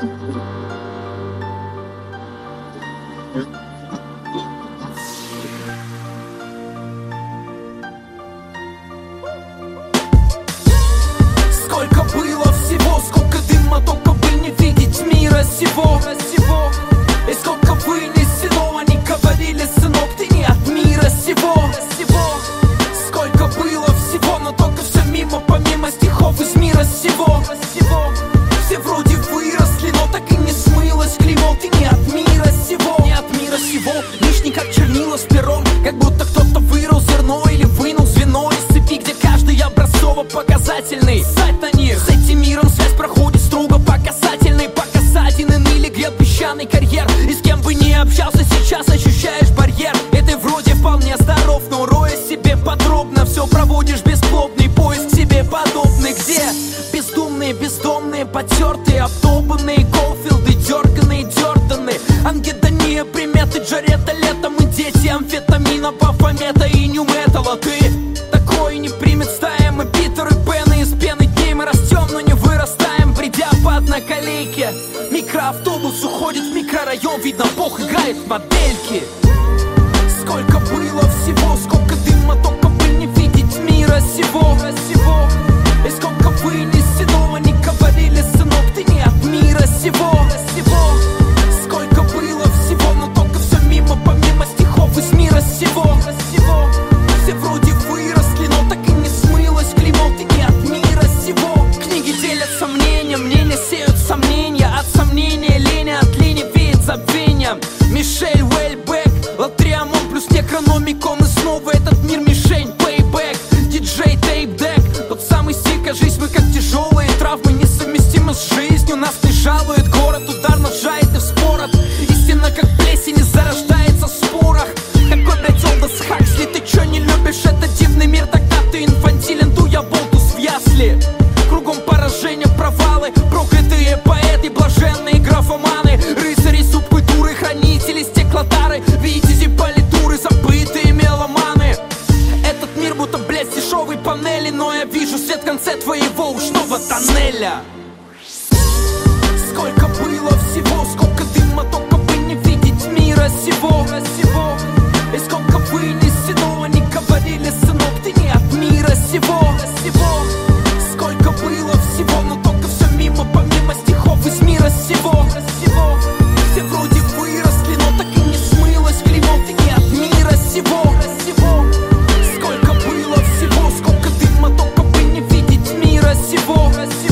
Сколько было всего, сколько дыма, только бы не видеть мира сего сменилось пером Как будто кто-то вырыл зерно или вынул звено из цепи Где каждый образцово показатель Пока автобус уходит в микрорайон, видно, Бог играет в модельки. Сколько было всего, сколько будто блядь, дешевой панели Но я вижу свет в конце твоего ушного тоннеля. красиво.